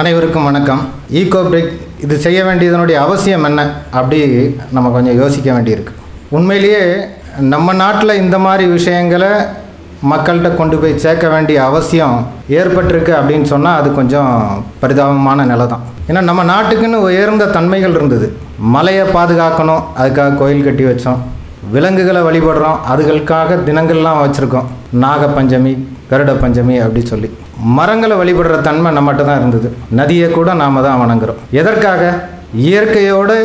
அனைவருக்கும் வணக்கம். Ego break இது செய்ய வேண்டியதனுடைய அவசியம் என்ன அப்படி நம்ம கொஞ்சம் யோசிக்க வேண்டியிருக்கு. உண்மையிலேயே நம்ம நாட்டில் இந்த மாதிரி விஷயங்களை மக்கள்கிட்ட கொண்டு போய் சேர்க்க வேண்டிய அவசியம் ஏற்பட்டிருக்கு அப்படின்னு சொன்னால் அது கொஞ்சம் பரிதாபமான நிலை தான் ஏன்னா நம்ம நாட்டுக்குன்னு உயர்ந்த தன்மைகள் இருந்தது. மலையை பாதுகாக்கணும் அதுக்காக கோயில் கட்டி வச்சோம். விலங்குகளை வழிபடுறோம் அதுகளுக்காக தினங்கள்லாம் வச்சுருக்கோம். நாகப்பஞ்சமி கருட பஞ்சமி அப்படி சொல்லி. மரங்களை வழிபடுற தன்மை நம்மகிட்ட தான் இருந்தது. நதியை கூட நாம் தான் வணங்குறோம். எதற்காக? இயற்கையோடு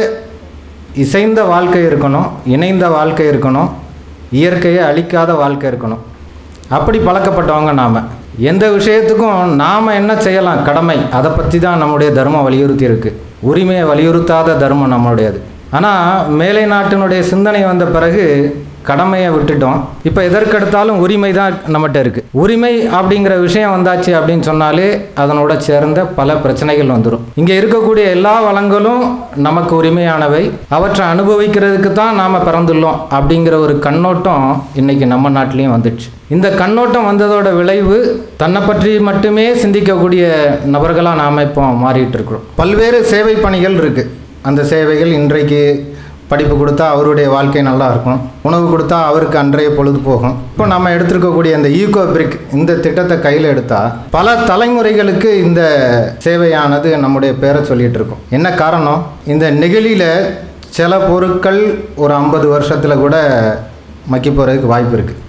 இசைந்த வாழ்க்கை இருக்கணும் இணைந்த வாழ்க்கை இருக்கணும் இயற்கையை அழிக்காத வாழ்க்கை இருக்கணும். அப்படி பழக்கப்பட்டவங்க நாம். எந்த விஷயத்துக்கும் நாம் என்ன செய்யலாம்? கடமை. அதை பற்றி தான் நம்முடைய தர்மம் வலியுறுத்தி இருக்குது உரிமையை வலியுறுத்தாத தர்மம் நம்மளுடையது ஆனால் மேலை நாட்டினுடைய சிந்தனை வந்த பிறகு கடமையை விட்டுட்டோம். இப்போ எதற்கெடுத்தாலும் உரிமை தான் நம்மகிட்ட இருக்குது உரிமை அப்படிங்கிற விஷயம் வந்தாச்சு அப்படின்னு சொன்னாலே அதனோட சேர்ந்த பல பிரச்சனைகள் வந்துடும் இங்கே இருக்கக்கூடிய எல்லா வளங்களும் நமக்கு உரிமையானவை. அவற்றை அனுபவிக்கிறதுக்கு தான் நாம் பிறந்துள்ளோம் அப்படிங்கிற ஒரு கண்ணோட்டம் இன்றைக்கி நம்ம நாட்டிலையும் வந்துடுச்சு. இந்த கண்ணோட்டம் வந்ததோட விளைவு தன்னை பற்றி மட்டுமே சிந்திக்கக்கூடிய நபர்களாக நாம் இப்போ மாறிட்டு இருக்கிறோம். பல்வேறு சேவை பணிகள் இருக்குது அந்த சேவைகள் இன்றைக்கு படிப்பு கொடுத்தா அவருடைய வாழ்க்கை நல்லா இருக்கும். உணவு கொடுத்தா அவருக்கு அன்றைய பொழுது போகும். இப்போ நம்ம எடுத்திருக்கக்கூடிய இந்த ஈகோ பிரிக் இந்த திட்டத்தை கையில் எடுத்தால் பல தலைமுறைகளுக்கு இந்த சேவையானது நம்முடைய பேரை சொல்லிட்டு இருக்கோம். என்ன காரணம்? இந்த நெகிழியில் சில பொருட்கள் ஒரு ஐம்பது வருஷத்தில் கூட மக்கி போகிறதுக்கு வாய்ப்பு இருக்குது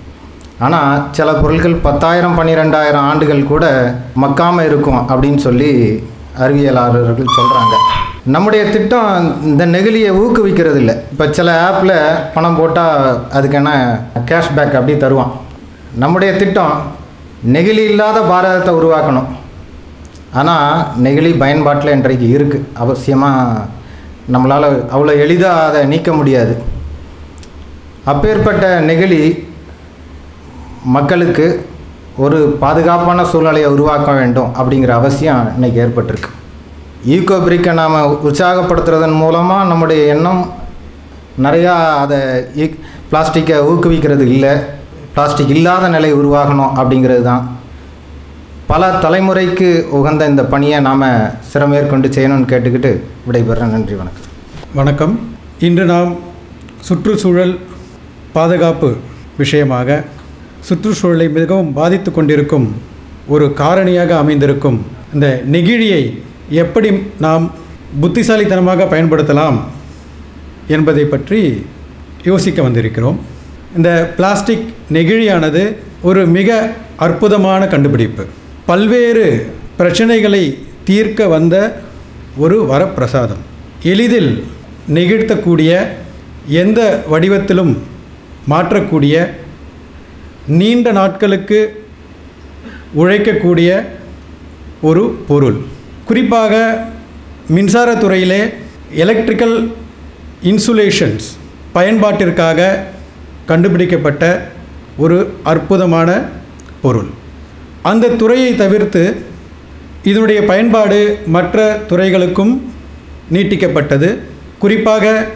ஆனால் சில பொருட்கள் பத்தாயிரம் பன்னிரெண்டாயிரம் ஆண்டுகள் கூட மக்காமல் இருக்கும் அப்படின்னு சொல்லி அறிவியலாளர்கள் சொல்கிறாங்க நம்முடைய திட்டம் இந்த நெகிழியை ஊக்குவிக்கிறது இல்லை இப்போ சில ஆப்பில் பணம் போட்டால் அதுக்கான கேஷ்பேக் அப்படி தருவான். நம்முடைய திட்டம் நெகிழி இல்லாத பாரதத்தை உருவாக்கணும். ஆனால் நெகிழி பயன்பாட்டில் இன்றைக்கு இருக்குது அவசியமாக நம்மளால் அவ்வளோ எளிதாக அதை நீக்க முடியாது. அப்பேற்பட்ட நெகிழி மக்களுக்கு ஒரு பாதுகாப்பான சூழ்நிலையை உருவாக்க வேண்டும் அப்படிங்கிற அவசியம் இன்றைக்கி ஏற்பட்டிருக்கு. ஈகோ பிரிக்கை நாம் உற்சாகப்படுத்துறதன் மூலமாக நம்முடைய எண்ணம் நிறையா அதை ஈ பிளாஸ்டிக்கை ஊக்குவிக்கிறது இல்லை. பிளாஸ்டிக் இல்லாத நிலை உருவாகணும் அப்படிங்கிறது தான். பல தலைமுறைக்கு உகந்த இந்த பணியை நாம் சிறமேற்கொண்டு செய்யணும்னு கேட்டுக்கிட்டு விடைபெறேன் நன்றி வணக்கம். வணக்கம். இன்று நாம் சுற்றுச்சூழல் பாதுகாப்பு விஷயமாக சுற்றுச்சூழலை மிகவும் பாதித்து கொண்டிருக்கும் ஒரு காரணியாக அமைந்திருக்கும் இந்த நெகிழியை எப்படி நாம் புத்திசாலித்தனமாக பயன்படுத்தலாம் என்பதை பற்றி யோசிக்க வந்திருக்கிறோம். இந்த பிளாஸ்டிக் நெகிழியானது ஒரு மிக அற்புதமான கண்டுபிடிப்பு. பல்வேறு பிரச்சனைகளை தீர்க்க வந்த ஒரு வரப்பிரசாதம். எளிதில் நெகிழ்த்தக்கூடிய எந்த வடிவத்திலும் மாற்றக்கூடிய நீண்ட நாட்களுக்கு உழைக்கக்கூடிய ஒரு பொருள். குறிப்பாக மின்சாரத்துறையிலே எலக்ட்ரிக்கல் இன்சுலேஷன்ஸ் பயன்பாட்டிற்காக கண்டுபிடிக்கப்பட்ட ஒரு அற்புதமான பொருள். அந்த துறையை தவிர்த்து இதனுடைய பயன்பாடு மற்ற துறைகளுக்கும் நீட்டிக்கப்பட்டது. குறிப்பாக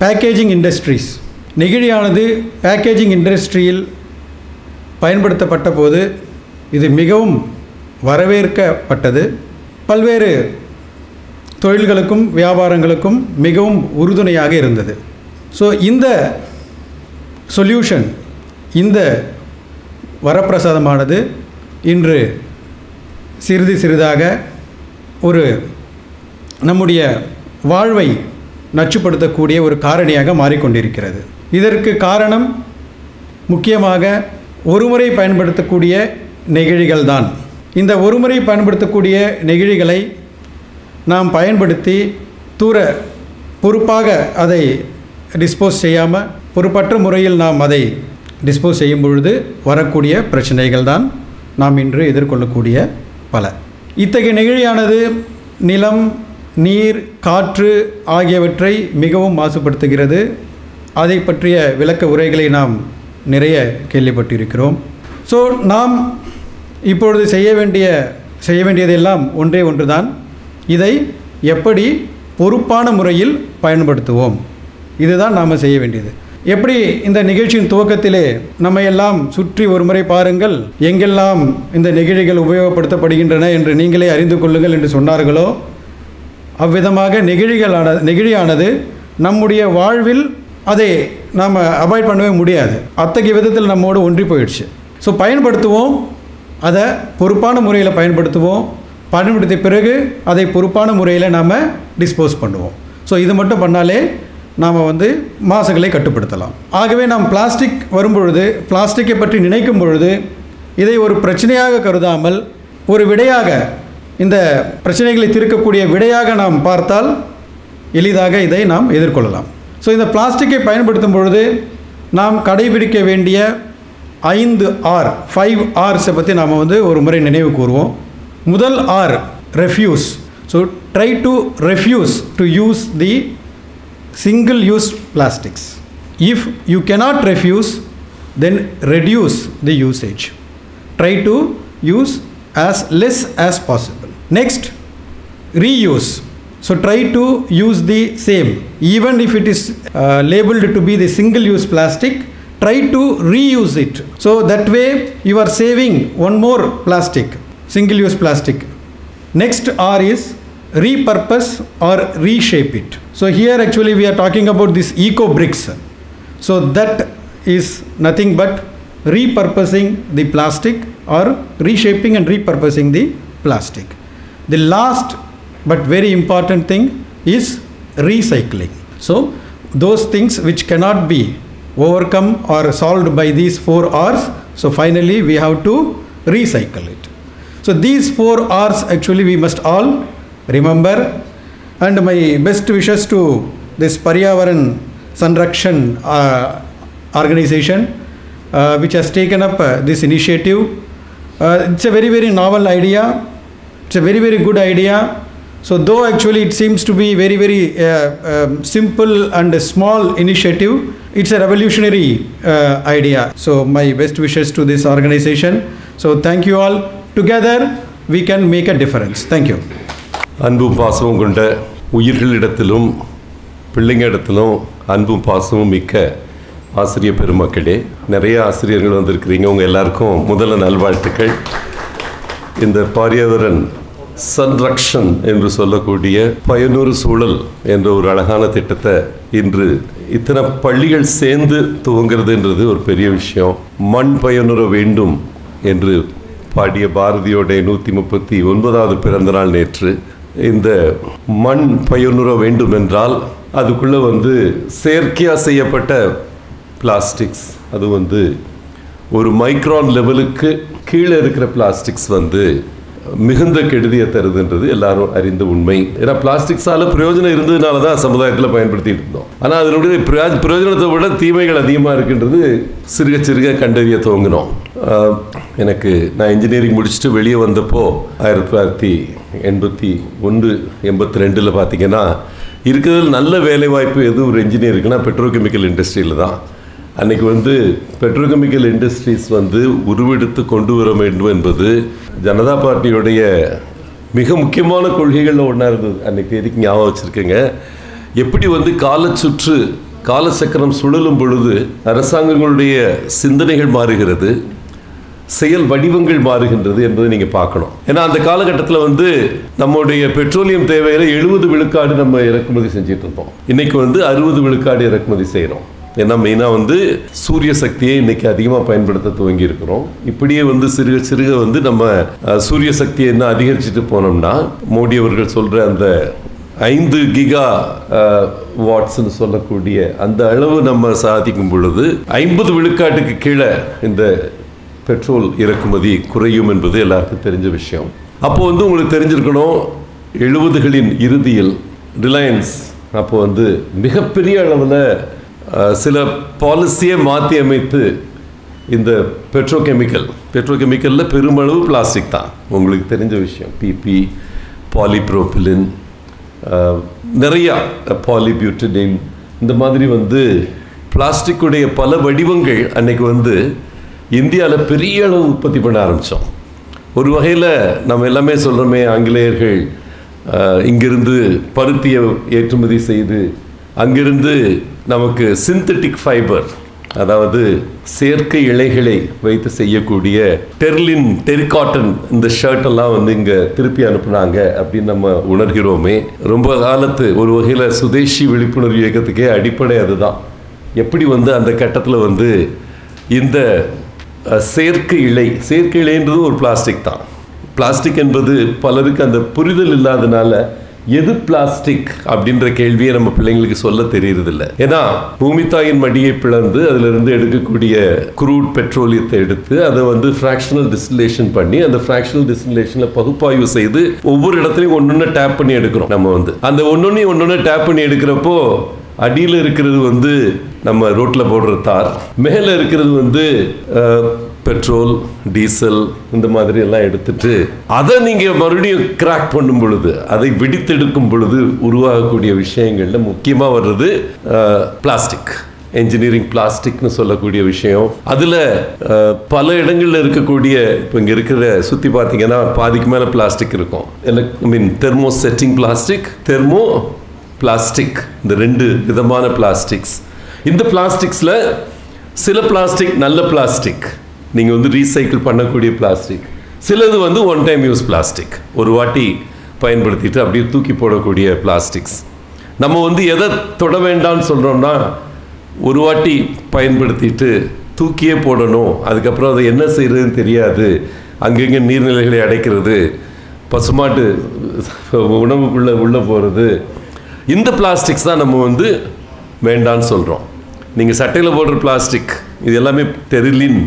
பேக்கேஜிங் இண்டஸ்ட்ரீஸ் நெகிழியானது பேக்கேஜிங் இண்டஸ்ட்ரியில் பயன்படுத்தப்பட்ட போது இது மிகவும் வரவேற்கப்பட்டது. பல்வேறு தொழில்களுக்கும் வியாபாரங்களுக்கும் மிகவும் உறுதுணையாக இருந்தது. ஸோ இந்த சொல்யூஷன் இந்த வரப்பிரசாதமானது இன்று சிறிது சிறிதாக ஒரு நம்முடைய வாழ்வை நச்சுப்படுத்தக்கூடிய ஒரு காரணியாக மாறிக்கொண்டிருக்கிறது. இதற்கு காரணம் முக்கியமாக ஒருமுறை பயன்படுத்தக்கூடிய நெகிழிகள் தான் இந்த ஒருமுறை பயன்படுத்தக்கூடிய நெகிழிகளை நாம் பயன்படுத்தி தூர பொறுப்பாக அதை டிஸ்போஸ் செய்யாமல் பொறுப்பற்ற முறையில் நாம் அதை டிஸ்போஸ் செய்யும் பொழுது வரக்கூடிய பிரச்சனைகள் தான் நாம் இன்று எதிர்கொள்ளக்கூடிய பல. இத்தகைய நெகிழியானது நிலம் நீர் காற்று ஆகியவற்றை மிகவும் மாசுபடுத்துகிறது. அதை பற்றிய விளக்க உரைகளை நாம் நிறைய கேள்விப்பட்டிருக்கிறோம். ஸோ நாம் இப்பொழுது செய்ய வேண்டிய செய்ய வேண்டியதெல்லாம் ஒன்றே ஒன்றுதான். இதை எப்படி பொறுப்பான முறையில் பயன்படுத்துவோம்? இதுதான் நாம் செய்ய வேண்டியது. எப்படி இந்த நிகழ்ச்சியின் துவக்கத்திலே நம்ம எல்லாம் சுற்றி ஒரு முறை பாருங்கள் எங்கெல்லாம் இந்த நெகிழிகள் உபயோகப்படுத்தப்படுகின்றன என்று நீங்களே அறிந்து கொள்ளுங்கள் என்று சொன்னார்களோ அவ்விதமாக நெகிழிகளான நெகிழியானது நம்முடைய வாழ்வில் அதை நாம் அவாய்ட் பண்ணவே முடியாது. அத்தகைய விதத்தில் நம்மோடு ஒன்றி போயிடுச்சு. ஸோ பயன்படுத்துவோம் அதை பொறுப்பான முறையில் பயன்படுத்துவோம். பயன்படுத்திய பிறகு அதை பொறுப்பான முறையில் நாம் டிஸ்போஸ் பண்ணுவோம். ஸோ இது மட்டும் பண்ணாலே நாம் வந்து மாசுகளை கட்டுப்படுத்தலாம். ஆகவே நாம் பிளாஸ்டிக் வரும்பொழுது பிளாஸ்டிக்கை பற்றி நினைக்கும் பொழுது இதை ஒரு பிரச்சனையாக கருதாமல் ஒரு விடையாக இந்த பிரச்சனைகளை தீர்க்கக்கூடிய விடையாக நாம் பார்த்தால் எளிதாக இதை நாம் எதிர்கொள்ளலாம். ஸோ இந்த பிளாஸ்டிக்கை பயன்படுத்தும் பொழுது நாம் கடைபிடிக்க வேண்டிய ஐந்து ஆர் ஃபைவ் ஆர்ஸை பற்றி நாம் வந்து ஒரு முறை நினைவு கூறுவோம் முதல் R refuse so try to refuse to use the single use plastics if you cannot refuse then reduce the usage try to use as less as possible next reuse so try to use the same even if it is labelled to be the single use plastic try to reuse it. So that way you are saving one more plastic, single use plastic. Next R is repurpose or reshape it. So here actually we are talking about this eco bricks. So that is nothing but repurposing the plastic or reshaping and repurposing the plastic. The last but very important thing is recycling. So those things which cannot be overcome or solved by these four R's, so finally we have to recycle it. So these four R's actually we must all remember and my best wishes to this Paryavaran Sanrakshan uh, organization uh, which has taken up uh, this initiative. Uh, it's a very very novel idea. It's a very very good idea. So though actually it seems to be very very uh, um, simple and a small initiative, it's a revolutionary uh, idea. So my best wishes to this organization. So thank you all. Together we can make a difference. Thank you. அன்பும் பாசமும் கொண்ட உயிர்களிடத்திலும் பிள்ளைங்க இடத்திலும் அன்பும் பாசமும் மிக்க ஆசிரியர் பெருமக்களே நிறைய ஆசிரியர்கள் வந்திருக்கிறீங்க உங்கள் எல்லாருக்கும் முதல்ல நல்வாழ்த்துக்கள் இந்த பாரியாவரன் சன்ரக்ஷன் என்று சொல்லக்கூடிய பயனூறு சூழல் என்ற ஒரு அழகான திட்டத்தை இன்று இத்தனை பள்ளிகள் சேர்ந்து துவங்கிறதுன்றது ஒரு பெரிய விஷயம். மண் பயனுற வேண்டும் என்று பாடிய பாரதியோடைய நூற்றி முப்பத்தி ஒன்பதாவது பிறந்த நாள் நேற்று. இந்த மண் பயனுற வேண்டும் என்றால் அதுக்குள்ளே வந்து செயற்கையாக செய்யப்பட்ட பிளாஸ்டிக்ஸ். அது வந்து ஒரு மைக்ரான் லெவலுக்கு கீழே இருக்கிற பிளாஸ்டிக்ஸ் வந்து மிகுந்த கெடுதியை தருதுன்றது எல்லாரும் அறிந்த உண்மை. ஏன்னா பிளாஸ்டிக்ஸால பிரயோஜனம் இருந்ததுனால தான் சமுதாயத்தில் பயன்படுத்திட்டு இருந்தோம். ஆனால் அதனுடைய பிரயோஜனத்தை விட தீமைகள் அதிகமாக இருக்குன்றது சிறுக சிறுக கண்டறிய துவங்கினோம். எனக்கு நான் இன்ஜினியரிங் முடிச்சுட்டு வெளியே வந்தப்போ ஆயிரத்தி தொள்ளாயிரத்தி எண்பத்தி ஒன்று எண்பத்தி ரெண்டில் பார்த்தீங்கன்னா இருக்கிறதுல நல்ல வேலை வாய்ப்பு எது ஒரு இன்ஜினியருக்குன்னா பெட்ரோகெமிக்கல் இண்டஸ்ட்ரியில் தான். அன்னைக்கு வந்து பெட்ரோகெமிக்கல் இண்டஸ்ட்ரீஸ் வந்து உருவெடுத்து கொண்டு வர வேண்டும் என்பது ஜனதா பார்ட்டியுடைய மிக முக்கியமான கொள்கைகளில் ஒன்றா இருந்தது. அன்னைக்கு தேதிக்கு ஞாபகம் வச்சுருக்கேங்க. எப்படி வந்து காலச்சுற்று காலச்சக்கரம் சுழலும் பொழுது அரசாங்கங்களுடைய சிந்தனைகள் மாறுகிறது செயல் வடிவங்கள் மாறுகின்றது என்பதை நீங்கள் பார்க்கணும். ஏன்னா அந்த காலகட்டத்தில் வந்து நம்முடைய பெட்ரோலியம் தேவையில் எழுபது விழுக்காடு நம்ம இறக்குமதி செஞ்சுட்டு இருந்தோம். இன்னைக்கு வந்து அறுபது விழுக்காடு இறக்குமதி செய்கிறோம் ஏன்னா மெயினாக வந்து சூரிய சக்தியை இன்னைக்கு அதிகமாக பயன்படுத்த துவங்கி இருக்கிறோம். இப்படியே வந்து சிறுக சிறுக வந்து நம்ம சூரிய சக்தியை என்ன அதிகரிச்சுட்டு போனோம்னா மோடி அவர்கள் சொல்கிற அந்த ஐந்து கிகா வாட்ஸ்னு சொல்லக்கூடிய அந்த அளவு நம்ம சாதிக்கும் பொழுது ஐம்பது விழுக்காட்டுக்கு கீழே இந்த பெட்ரோல் இறக்குமதி குறையும் என்பது எல்லாருக்கும் தெரிஞ்ச விஷயம். அப்போ வந்து உங்களுக்கு தெரிஞ்சிருக்கணும் எழுபதுகளின் இறுதியில் ரிலையன்ஸ் அப்போ வந்து மிகப்பெரிய அளவில் சில பாலிசியை மாற்றி அமைத்து இந்த பெட்ரோகெமிக்கல் பெட்ரோகெமிக்கலில் பெருமளவு பிளாஸ்டிக் தான். உங்களுக்கு தெரிஞ்ச விஷயம். பிபி பாலிப்ரோபிலின் நிறையா பாலிபியூட்டனின் இந்த மாதிரி வந்து பிளாஸ்டிக்குடைய பல வடிவங்கள் அன்னைக்கு வந்து இந்தியாவில் பெரிய அளவு உற்பத்தி பண்ண ஆரம்பித்தோம் ஒரு வகையில் நம்ம எல்லாமே சொல்கிறோமே ஆங்கிலேயர்கள் இங்கிருந்து பருத்தியை ஏற்றுமதி செய்து அங்கிருந்து நமக்கு சிந்தட்டிக் ஃபைபர் அதாவது செயற்கை இலைகளை வைத்து செய்யக்கூடிய டெர்லின் டெரிகாட்டன் இந்த ஷர்ட் எல்லாம் வந்து இங்கே திருப்பி அனுப்புனாங்க அப்படின்னு நம்ம உணர்கிறோமே. ரொம்ப காலத்து ஒரு வகையில் சுதேசி விழிப்புணர்வு இயக்கத்துக்கே அடிப்படை அதுதான். எப்படி வந்து அந்த கட்டத்தில் வந்து இந்த செயற்கை இலை செயற்கை இலைன்றது ஒரு பிளாஸ்டிக் தான். பிளாஸ்டிக் என்பது பலருக்கு அந்த புரிதல் இல்லாதனால எது பிளாஸ்டிக் அப்படின்ற கேள்வியை நம்ம பிள்ளைங்களுக்கு சொல்ல தெரியறதில்ல. ஏன்னா பூமித்தாயின் மடியை பிளந்து அதுல இருந்து எடுக்கக்கூடிய குரூட் பெட்ரோலியத்தை எடுத்து அதை வந்து ஃப்ராக்ஷனல் டிஸ்டிலேஷன் பண்ணி அந்த ஃப்ராக்ஷனல் டிஸ்டிலேஷன்ல பகுப்பாய்வு செய்து ஒவ்வொரு இடத்துலையும் ஒன்னொன்னு டேப் பண்ணி எடுக்கிறோம் நம்ம வந்து. அந்த ஒன்னொன்னு ஒன்னொன்னு டேப் பண்ணி எடுக்கிறப்போ அடியில் இருக்கிறது வந்து நம்ம ரோட்டில் போடுற தார் மேலே இருக்கிறது வந்து பெட்ரோல் டீசல் இந்த மாதிரி எல்லாம் எடுத்துட்டு அதை நீங்கள் மறுபடியும் கிராக் பண்ணும் பொழுது அதை வெடித்தெடுக்கும் பொழுது உருவாகக்கூடிய விஷயங்களில் முக்கியமாக வர்றது பிளாஸ்டிக் என்ஜினியரிங் பிளாஸ்டிக்னு சொல்லக்கூடிய விஷயம். அதில் பல இடங்களில் இருக்கக்கூடிய இப்போ இங்கே இருக்கிற சுற்றி பார்த்தீங்கன்னா பாதிக்கு மேலே பிளாஸ்டிக் இருக்கும். I mean thermosetting plastic thermoplastic இந்த ரெண்டு விதமான பிளாஸ்டிக்ஸ் இந்த பிளாஸ்டிக்ஸில் சில பிளாஸ்டிக் நல்ல பிளாஸ்டிக் நீங்கள் வந்து ரீசைக்கிள் பண்ணக்கூடிய பிளாஸ்டிக் சிலது வந்து ஒன் டைம் யூஸ் பிளாஸ்டிக் ஒரு வாட்டி பயன்படுத்திட்டு அப்படியே தூக்கி போடக்கூடிய பிளாஸ்டிக்ஸ் நம்ம வந்து எதை தொட வேண்டாம்னு சொல்கிறோம்னா ஒரு வாட்டி பயன்படுத்திட்டு தூக்கியே போடணும். அதுக்கப்புறம் அதை என்ன செய்கிறதுன்னு தெரியாது. அங்கங்கே நீர்நிலைகளை அடைக்கிறது பசுமாட்டு உணவுக்குள்ளே உள்ளே போகிறது இந்த பிளாஸ்டிக்ஸ் தான் நம்ம வந்து வேண்டான்னு சொல்கிறோம் நீங்கள் சட்டையில் போடுற பிளாஸ்டிக் இது எல்லாமே terylene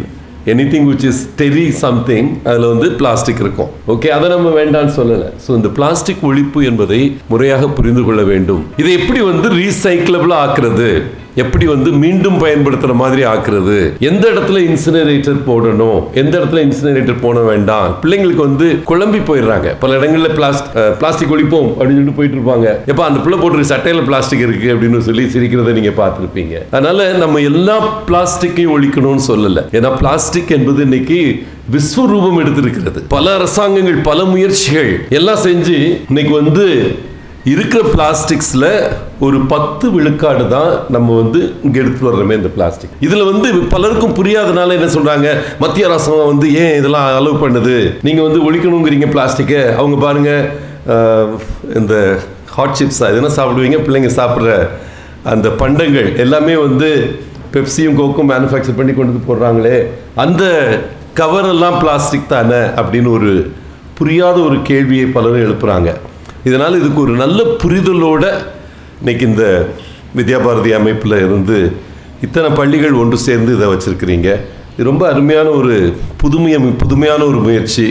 anything which is terry something அதில் வந்து பிளாஸ்டிக் இருக்கும். ஓகே அதை நம்ம வேண்டாம்னு சொல்லலை. ஸோ இந்த பிளாஸ்டிக் ஒழிப்பு என்பதை முறையாக புரிந்து கொள்ள வேண்டும். இதை எப்படி வந்து ரீசைக்கிளபிளாக ஆக்குறது? எப்படி வந்து மீண்டும் பயன்படுத்துகிற மாதிரி ஆக்குறது? எந்த இடத்துல இன்சினரேட்டர் போடணும்? எந்த இடத்துல இன்சினரேட்டர் போட வேண்டாம்? பிள்ளைங்களுக்கு வந்து குழம்பி போயிடுறாங்க. பல இடங்களில் பிளாஸ்டிக் பிளாஸ்டிக் ஒழிப்போம் அப்படின்னு சொல்லிட்டு போயிட்டு இருப்பாங்க எப்போ அந்த பிள்ளை போட்டு சட்டையில் பிளாஸ்டிக் இருக்குது அப்படின்னு சொல்லி சிரிக்கிறத நீங்கள் பார்த்துருப்பீங்க. அதனால் நம்ம எல்லா பிளாஸ்டிக்கையும் ஒழிக்கணும்னு சொல்லலை. ஏன்னா பிளாஸ்டிக் என்பது இன்னைக்கு விஸ்வரூபம் எடுத்திருக்கிறது. பல அரசாங்கங்கள் பல முயற்சிகள் எல்லாம் செஞ்சு இன்னைக்கு வந்து இருக்கிற பிளாஸ்டிக்ஸில் ஒரு பத்து விழுக்காடு தான் நம்ம வந்து இங்கே எடுத்துகிட்டு வர்றோமே இந்த பிளாஸ்டிக் இதில் வந்து பலருக்கும் புரியாதனால என்ன சொல்கிறாங்க மத்திய அரசு வந்து ஏன் இதெல்லாம் அலோவ் பண்ணுது? நீங்கள் வந்து ஒழிக்கணுங்கிறீங்க பிளாஸ்டிக்கை அவங்க பாருங்கள் இந்த ஹாட் சிப்ஸ் எதுனா சாப்பிடுவீங்க? பிள்ளைங்க சாப்பிட்ற அந்த பண்டங்கள் எல்லாமே வந்து பெப்சியும் கோக்கும் மேனுஃபேக்சர் பண்ணி கொண்டு வந்து போடுறாங்களே. அந்த கவர் எல்லாம் பிளாஸ்டிக் தானே அப்படின்னு ஒரு புரியாத ஒரு கேள்வியை பலரும் எழுப்புறாங்க. இதனால் இதுக்கு ஒரு நல்ல புரிதலோட இன்னைக்கு இந்த வித்யாபாரதி அமைப்பில் இருந்து இத்தனை பள்ளிகள் ஒன்று சேர்ந்து இதை வச்சுருக்கிறீங்க. இது ரொம்ப அருமையான ஒரு புதுமைய புதுமையான ஒரு முயற்சி.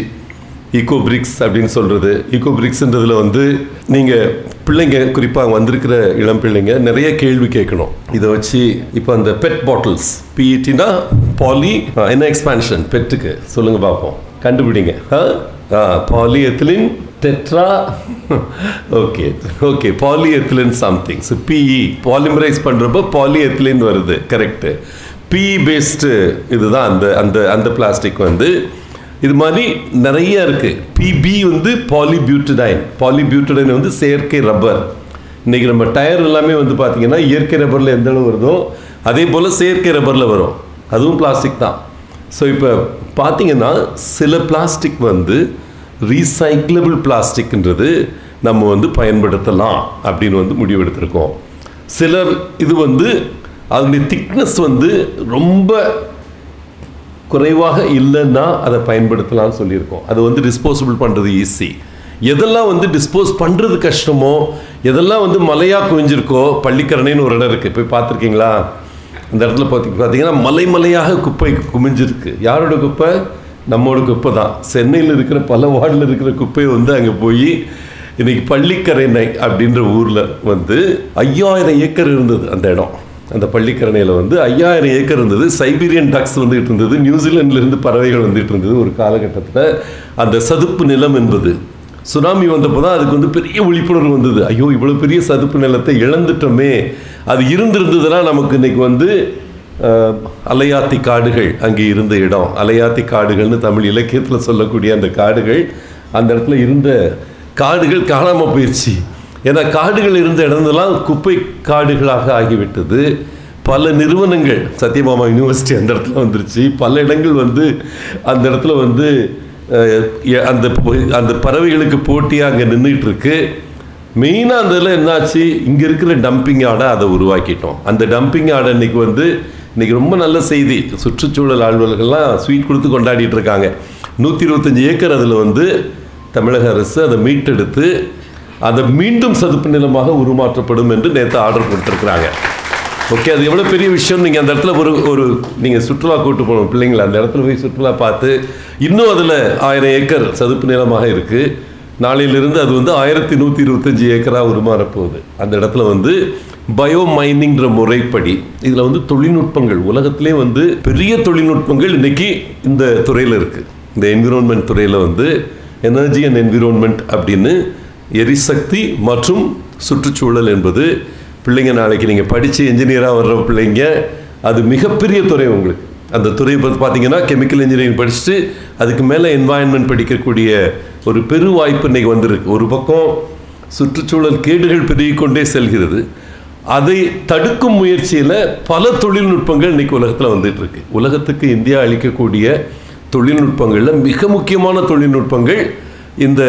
ஈகோ பிரிக்ஸ் அப்படின்னு சொல்கிறது ஈகோ பிரிக்ஸ்ன்றதில் வந்து நீங்கள் பிள்ளைங்க குறிப்பாக வந்திருக்கிற இளம் பிள்ளைங்க நிறைய கேள்வி கேட்கணும். இதை வச்சு இப்போ அந்த பெட் பாட்டில்ஸ் பிஇடினா பாலி என்ன எக்ஸ்பான்ஷன் பெட்டுக்கு சொல்லுங்கள் பார்ப்போம் கண்டுபிடிங்க. ஆ? Polyethylene tetra okay okay polyethylene something so PE polymerise பண்ணுறப்போ பாலி எத்திலின் வருது கரெக்டு பிஇ பேஸ்டு இதுதான் அந்த அந்த அந்த பிளாஸ்டிக் வந்து. இது மாதிரி நிறைய இருக்குது பிபி வந்து பாலிபியூட்டடைன் பாலிபியூட்டடைன் வந்து செயற்கை ரப்பர் இன்றைக்கி நம்ம டயர் எல்லாமே வந்து பார்த்திங்கன்னா இயற்கை ரப்பரில் எந்த அளவு வருதோ அதே போல் செயற்கை ரப்பரில் வரும். அதுவும் பிளாஸ்டிக் தான். ஸோ இப்போ பார்த்தீங்கன்னா சில பிளாஸ்டிக் வந்து ரீசைக்கிளபிள் பிளாஸ்டிக்ன்றது நம்ம வந்து பயன்படுத்தலாம் அப்படின்னு வந்து முடிவெடுத்திருக்கோம். சிலர் இது வந்து அதனுடைய திக்னஸ் வந்து ரொம்ப குறைவாக இல்லைன்னா அதை பயன்படுத்தலாம்னு சொல்லியிருக்கோம். அது வந்து டிஸ்போசபிள் பண்ணுறது ஈஸி எதெல்லாம் வந்து டிஸ்போஸ் பண்ணுறது கஷ்டமோ எதெல்லாம் வந்து மலையாக குவிஞ்சிருக்கோ பள்ளிக்கரணைன்னு ஒரு இடம் இருக்குது போய் பார்த்துருக்கீங்களா? அந்த இடத்துல பார்த்தி பார்த்தீங்கன்னா மலை மலையாக குப்பை குமிஞ்சிருக்கு. யாரோட குப்பை? நம்மோட குப்பை தான் சென்னையில் இருக்கிற பல வார்டில் இருக்கிற குப்பையை வந்து அங்கே போய் இன்னைக்கு பள்ளிக்கரணை அப்படின்ற ஊரில் வந்து ஐயாயிரம் ஏக்கர் இருந்தது அந்த இடம். அந்த பள்ளிக்கரணையில் வந்து ஐயாயிரம் ஏக்கர் இருந்தது. சைபீரியன் டக்ஸ் வந்துகிட்டு இருந்தது. நியூசிலாண்டிலிருந்து பறவைகள் வந்துட்டு இருந்தது. ஒரு காலகட்டத்தில் அந்த சதுப்பு நிலம் என்பது. சுனாமி வந்தப்போ தான் அதுக்கு வந்து பெரிய விழிப்புணர்வு வந்தது. ஐயோ இவ்வளோ பெரிய சதுப்பு நிலத்தை இழந்துட்டோமே. அது இருந்திருந்ததுன்னா நமக்கு இன்றைக்கி வந்து அலையாத்தி காடுகள் அங்கே இருந்த இடம். அலையாத்தி காடுகள்னு தமிழ் இலக்கியத்தில் சொல்லக்கூடிய அந்த காடுகள் அந்த இடத்துல இருந்த காடுகள் காணாமல் போயிடுச்சு ஏன்னா காடுகள் இருந்த இடம்லாம் குப்பை காடுகளாக ஆகிவிட்டது. பல நிறுவனங்கள் சத்யபாமா யூனிவர்சிட்டி அந்த இடத்துல வந்துருச்சு. பல இடங்கள் வந்து அந்த இடத்துல வந்து அந்த அந்த பறவைகளுக்கு போட்டியாக அங்கே நின்றுட்டு இருக்கு மெயினாக அந்த இதில் என்னாச்சு? இங்கே இருக்கிற டம்பிங் ஆடை அதை உருவாக்கிட்டோம். அந்த டம்பிங் ஆடை இன்னைக்கு வந்து இன்னைக்கு ரொம்ப நல்ல செய்தி. சுற்றுச்சூழல் ஆழ்வர்கள்லாம் ஸ்வீட் கொடுத்து கொண்டாடிட்டு இருக்காங்க. நூற்றி இருபத்தஞ்சி ஏக்கர் அதில் வந்து தமிழக அரசு அதை மீட்டெடுத்து அதை மீண்டும் சதுப்பு நிலமாக உருமாற்றப்படும் என்று நேற்று ஆர்டர் கொடுத்துருக்குறாங்க. ஓகே அது எவ்வளோ பெரிய விஷயம்? நீங்கள் அந்த இடத்துல ஒரு ஒரு நீங்கள் சுற்றுலா கூட்டு போகணும். பிள்ளைங்களை அந்த இடத்துல போய் சுற்றுலா பார்த்து இன்னும் அதில் ஆயிரம் ஏக்கர் சதுப்பு நிலமாக இருக்குது நாளையிலிருந்து அது வந்து ஆயிரத்தி நூற்றி இருபத்தஞ்சி ஏக்கராக உருமாறப்போகுது அந்த இடத்துல வந்து பயோ மைனிங்கிற முறைப்படி இதில் வந்து தொழில்நுட்பங்கள் உலகத்திலே வந்து பெரிய தொழில்நுட்பங்கள் இன்றைக்கி இந்த துறையில் இருக்குது இந்த என்விரான்மெண்ட் துறையில் வந்து எனர்ஜி அண்ட் என்விரான்மெண்ட் அப்படின்னு எரிசக்தி மற்றும் சுற்றுச்சூழல் என்பது பிள்ளைங்க நாளைக்கு நீங்கள் படித்து என்ஜினியராக வர்ற பிள்ளைங்க அது மிகப்பெரிய துறை உங்களுக்கு. அந்த துறையை பற்றி பார்த்தீங்கன்னா கெமிக்கல் இன்ஜினியரிங் படிச்சுட்டு அதுக்கு மேலே என்வாயன்மெண்ட் படிக்கக்கூடிய ஒரு பெரு வாய்ப்பு இன்னைக்கு வந்திருக்கு. ஒரு பக்கம் சுற்றுச்சூழல் கேடுகள் பெருகிக்கொண்டே செல்கிறது. அதை தடுக்கும் முயற்சியில் பல தொழில்நுட்பங்கள் இன்னைக்கு உலகத்தில் வந்துட்டு இருக்கு. உலகத்துக்கு இந்தியா அளிக்கக்கூடிய தொழில்நுட்பங்களில் மிக முக்கியமான தொழில்நுட்பங்கள் இந்த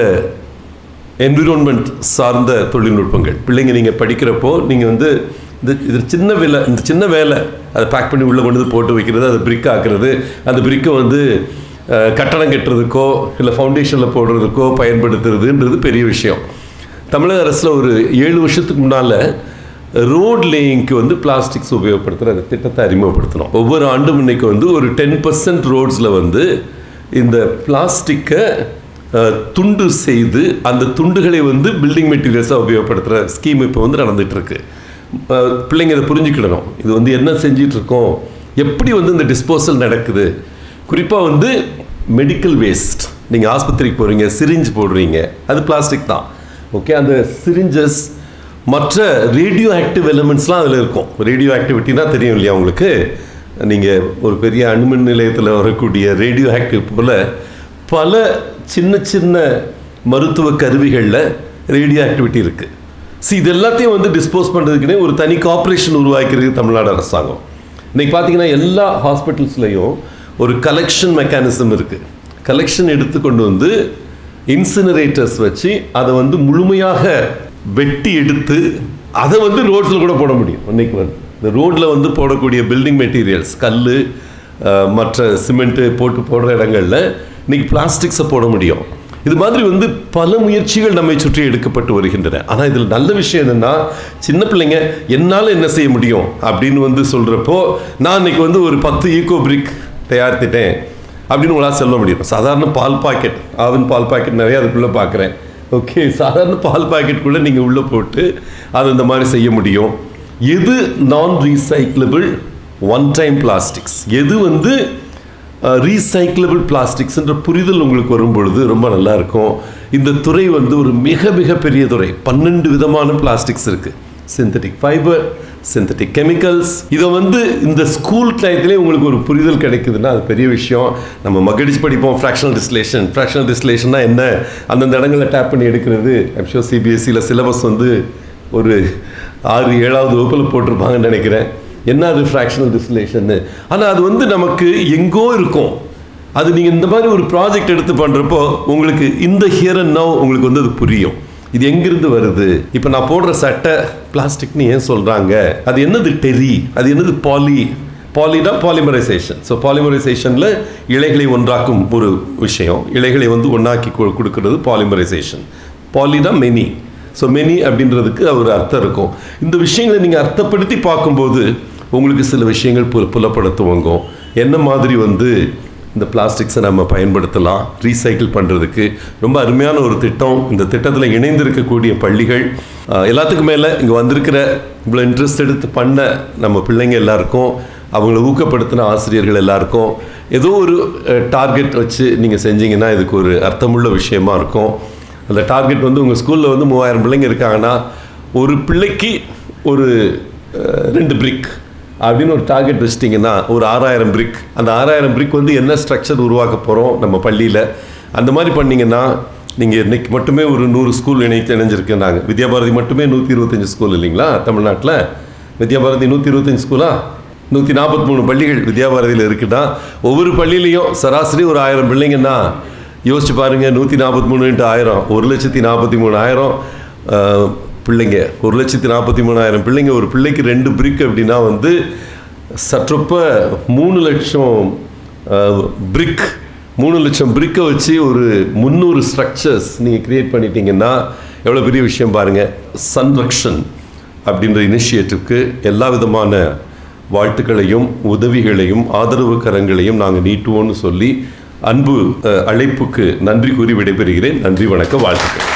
என்விரான்மெண்ட் சார்ந்த தொழில்நுட்பங்கள். பிள்ளைங்க நீங்கள் படிக்கிறப்போ நீங்கள் வந்து இந்த இது சின்ன வேலை இந்த சின்ன வேலை அதை பேக் பண்ணி உள்ளே கொண்டு வந்து போட்டு வைக்கிறது அதை பிரிக் ஆக்குறது அந்த பிரிக்கை வந்து கட்டணம் கட்டடம் கட்டுறதுக்கோ இல்லை ஃபவுண்டேஷனில் போடுறதுக்கோ பயன்படுத்துறதுன்றது பெரிய விஷயம். தமிழக அரசில் ஒரு ஏழு வருஷத்துக்கு முன்னால் ரோட் லேயிங்க்கு வந்து பிளாஸ்டிக்ஸ் உபயோகப்படுத்துகிற அந்த திட்டத்தை அறிமுகப்படுத்தணும் ஒவ்வொரு ஆண்டும் இன்னைக்கு வந்து ஒரு டென் பர்சன்ட் ரோட்ஸில் வந்து இந்த பிளாஸ்டிக்கை துண்டு செய்து அந்த துண்டுகளை வந்து பில்டிங் மெட்டீரியல்ஸாக உபயோகப்படுத்துகிற ஸ்கீம் இப்போ வந்து நடந்துகிட்ருக்கு. பிள்ளைங்க இதை புரிஞ்சுக்கிடணும். இது வந்து என்ன செஞ்சிட்ருக்கோம்? எப்படி வந்து இந்த டிஸ்போசல் நடக்குது? குறிப்பாக வந்து மெடிக்கல் வேஸ்ட் நீங்கள் ஆஸ்பத்திரிக்கு போகிறீங்க சிரிஞ்ச் போடுறீங்க அது பிளாஸ்டிக் தான். ஓகே அந்த சிரிஞ்சஸ் மற்ற ரேடியோ ஆக்டிவ் எலிமெண்ட்ஸ்லாம் அதில் இருக்கும். ரேடியோ ஆக்டிவிட்டினா தெரியும் இல்லையா உங்களுக்கு? நீங்கள் ஒரு பெரிய அணுமின் நிலையத்தில் வரக்கூடிய ரேடியோ ஆக்டிவ் போல் பல சின்ன சின்ன மருத்துவ கருவிகளில் ரேடியோ ஆக்டிவிட்டி இருக்குது ஸோ இது எல்லாத்தையும் வந்து டிஸ்போஸ் பண்ணுறதுக்குனே ஒரு தனி கார்ப்பரேஷன் உருவாக்கிறது தமிழ்நாடு அரசாங்கம். இன்றைக்கி பார்த்தீங்கன்னா எல்லா ஹாஸ்பிட்டல்ஸ்லையும் ஒரு கலெக்ஷன் மெக்கானிசம் இருக்குது கலெக்ஷன் எடுத்து கொண்டு வந்து இன்சினரேட்டர்ஸ் வச்சு அதை வந்து முழுமையாக வெட்டி எடுத்து அதை வந்து ரோட்ஸில் கூட போட முடியும். இன்றைக்கு வந்து இந்த ரோட்டில் வந்து போடக்கூடிய பில்டிங் மெட்டீரியல்ஸ் கல் மற்ற சிமெண்ட்டு போட்டு போடுற இடங்களில் இன்னைக்கு பிளாஸ்டிக்ஸை போட முடியும். இது மாதிரி வந்து பல முயற்சிகள் நம்மை சுற்றி எடுக்கப்பட்டு வருகின்றன. ஆனால் இதில் நல்ல விஷயம் என்னென்னா சின்ன பிள்ளைங்க என்னால் என்ன செய்ய முடியும் அப்படின்னு வந்து சொல்கிறப்போ நான் இன்னைக்கு வந்து ஒரு பத்து ஈக்கோ பிரிக் தயாரித்துட்டேன் அப்படின்னு உங்களால் சொல்ல முடியும். சாதாரண பால் பாக்கெட் ஆவின் பால் பாக்கெட் நிறைய அதுக்குள்ளே பார்க்குறேன் ஓகே சாதாரண பால் பாக்கெட்டுக்குள்ளே நீங்கள் உள்ளே போட்டு அதை இந்த மாதிரி செய்ய முடியும். எது நான் ரீசைக்கிளபிள் ஒன் டைம் பிளாஸ்டிக்ஸ் எது வந்து ரீசைக்கிளபிள் பிளாஸ்டிக்ஸ்ன்ற புரிதல் உங்களுக்கு வரும் பொழுது ரொம்ப நல்லாயிருக்கும் இந்த துறை வந்து ஒரு மிக மிக பெரிய துறை. பன்னெண்டு விதமான பிளாஸ்டிக்ஸ் இருக்குது சிந்தட்டிக் ஃபைபர் சிந்தட்டிக் கெமிக்கல்ஸ் இதை வந்து இந்த ஸ்கூல் டயத்திலே உங்களுக்கு ஒரு புரிதல் கிடைக்குதுன்னா அது பெரிய விஷயம். நம்ம மகடிச்சு படிப்போம். ஃப்ராக்ஷனல் டிஸ்லேஷன் ஃப்ராக்ஷனல் டிஸ்லேஷன்னா என்ன? அந்தந்த இடங்களில் டேப் பண்ணி எடுக்கிறது. ஐம்ஷோ சிபிஎஸ்சியில் சிலபஸ் வந்து ஒரு ஆறு ஏழாவது வகுப்பில் போட்டிருப்பாங்கன்னு நினைக்கிறேன். என்ன அது ஃப்ராக்ஷனல் டிஸ்லேஷன்னு ஆனால் அது வந்து நமக்கு எங்கோ இருக்கும். அது நீங்கள் இந்த மாதிரி ஒரு ப்ராஜெக்ட் எடுத்து பண்ணுறப்போ உங்களுக்கு இந்த ஹியர் அண்ட் நவ் உங்களுக்கு வந்து அது புரியும். இது எங்கிருந்து வருது? இப்போ நான் போடுற சட்டை பிளாஸ்டிக்னு ஏன் சொல்கிறாங்க அது என்னது டெரி? அது என்னது பாலி? பாலினா பாலிமரைசேஷன் ஸோ பாலிமரைசேஷனில் இலைகளை ஒன்றாக்கும் ஒரு விஷயம். இலைகளை வந்து ஒன்றாக்கி கொ- பாலிமரைசேஷன் பாலினா மெனி ஸோ மெனி அப்படின்றதுக்கு ஒரு அர்த்தம் இருக்கும். இந்த விஷயங்களை நீங்கள் அர்த்தப்படுத்தி பார்க்கும்போது உங்களுக்கு சில விஷயங்கள் புல புலப்படுத்துவாங்க என்ன மாதிரி வந்து இந்த பிளாஸ்டிக்ஸை நம்ம பயன்படுத்தலாம் ரீசைக்கிள் பண்ணுறதுக்கு ரொம்ப அருமையான ஒரு திட்டம். இந்த திட்டத்தில் இணைந்திருக்கக்கூடிய பள்ளிகள் எல்லாத்துக்கும் மேலே இங்கே வந்திருக்கிற இவ்வளோ இன்ட்ரெஸ்ட் எடுத்து பண்ண நம்ம பிள்ளைங்க எல்லாருக்கும் அவங்கள ஊக்கப்படுத்தின ஆசிரியர்கள் எல்லாருக்கும் ஏதோ ஒரு டார்கெட் வச்சு நீங்கள் செஞ்சீங்கன்னா இதுக்கு ஒரு அர்த்தமுள்ள விஷயமா இருக்கும். அந்த டார்கெட் வந்து உங்கள் ஸ்கூலில் வந்து மூவாயிரம் பிள்ளைங்க இருக்காங்கன்னா ஒரு பிள்ளைக்கு ஒரு ரெண்டு பிரிக் அப்படின்னு ஒரு டார்கெட் வச்சிட்டிங்கன்னா ஒரு ஆறாயிரம் பிரிக் அந்த ஆறாயிரம் பிரிக் வந்து என்ன ஸ்ட்ரக்சர் உருவாக்க போகிறோம் நம்ம பள்ளியில்? அந்த மாதிரி பண்ணிங்கன்னா நீங்கள் இன்றைக்கி மட்டுமே ஒரு நூறு ஸ்கூல் இணைத்து இணைஞ்சிருக்கேன்னாங்க. வித்யாபாரதி மட்டுமே நூற்றி இருபத்தஞ்சி ஸ்கூல் இல்லைங்களா தமிழ்நாட்டில்? வித்யாபாரதி நூற்றி இருபத்தஞ்சி ஸ்கூலா நூற்றி நாற்பத்தி மூணு பள்ளிகள் வித்யாபாரதியில் இருக்குன்னா ஒவ்வொரு பள்ளியிலையும் சராசரி ஒரு ஆயிரம் பிள்ளைங்கன்னா யோசிச்சு பாருங்கள் நூற்றி நாற்பத்தி மூணு இன்ட்டு ஆயிரம் ஒரு லட்சத்தி நாற்பத்தி மூணாயிரம் பிள்ளைங்க. ஒரு லட்சத்தி நாற்பத்தி மூணாயிரம் பிள்ளைங்க ஒரு பிள்ளைக்கு ரெண்டு பிரிக் அப்படின்னா வந்து சற்றொப்ப மூணு லட்சம் பிரிக் மூணு லட்சம் பிரிக்கை வச்சு ஒரு முந்நூறு ஸ்ட்ரக்சர்ஸ் நீங்கள் கிரியேட் பண்ணிட்டீங்கன்னா எவ்வளோ பெரிய விஷயம் பாருங்கள் சன்ரக்ஷன் அப்படின்ற இனிஷியேட்டிவ்க்கு எல்லா விதமான வாழ்த்துக்களையும் உதவிகளையும் ஆதரவு கரங்களையும் நாங்கள் நீட்டுவோம்னு சொல்லி அன்பு அழைப்புக்கு நன்றி கூறி விடைபெறுகிறேன். நன்றி வணக்கம் வாழ்த்துக்கள்.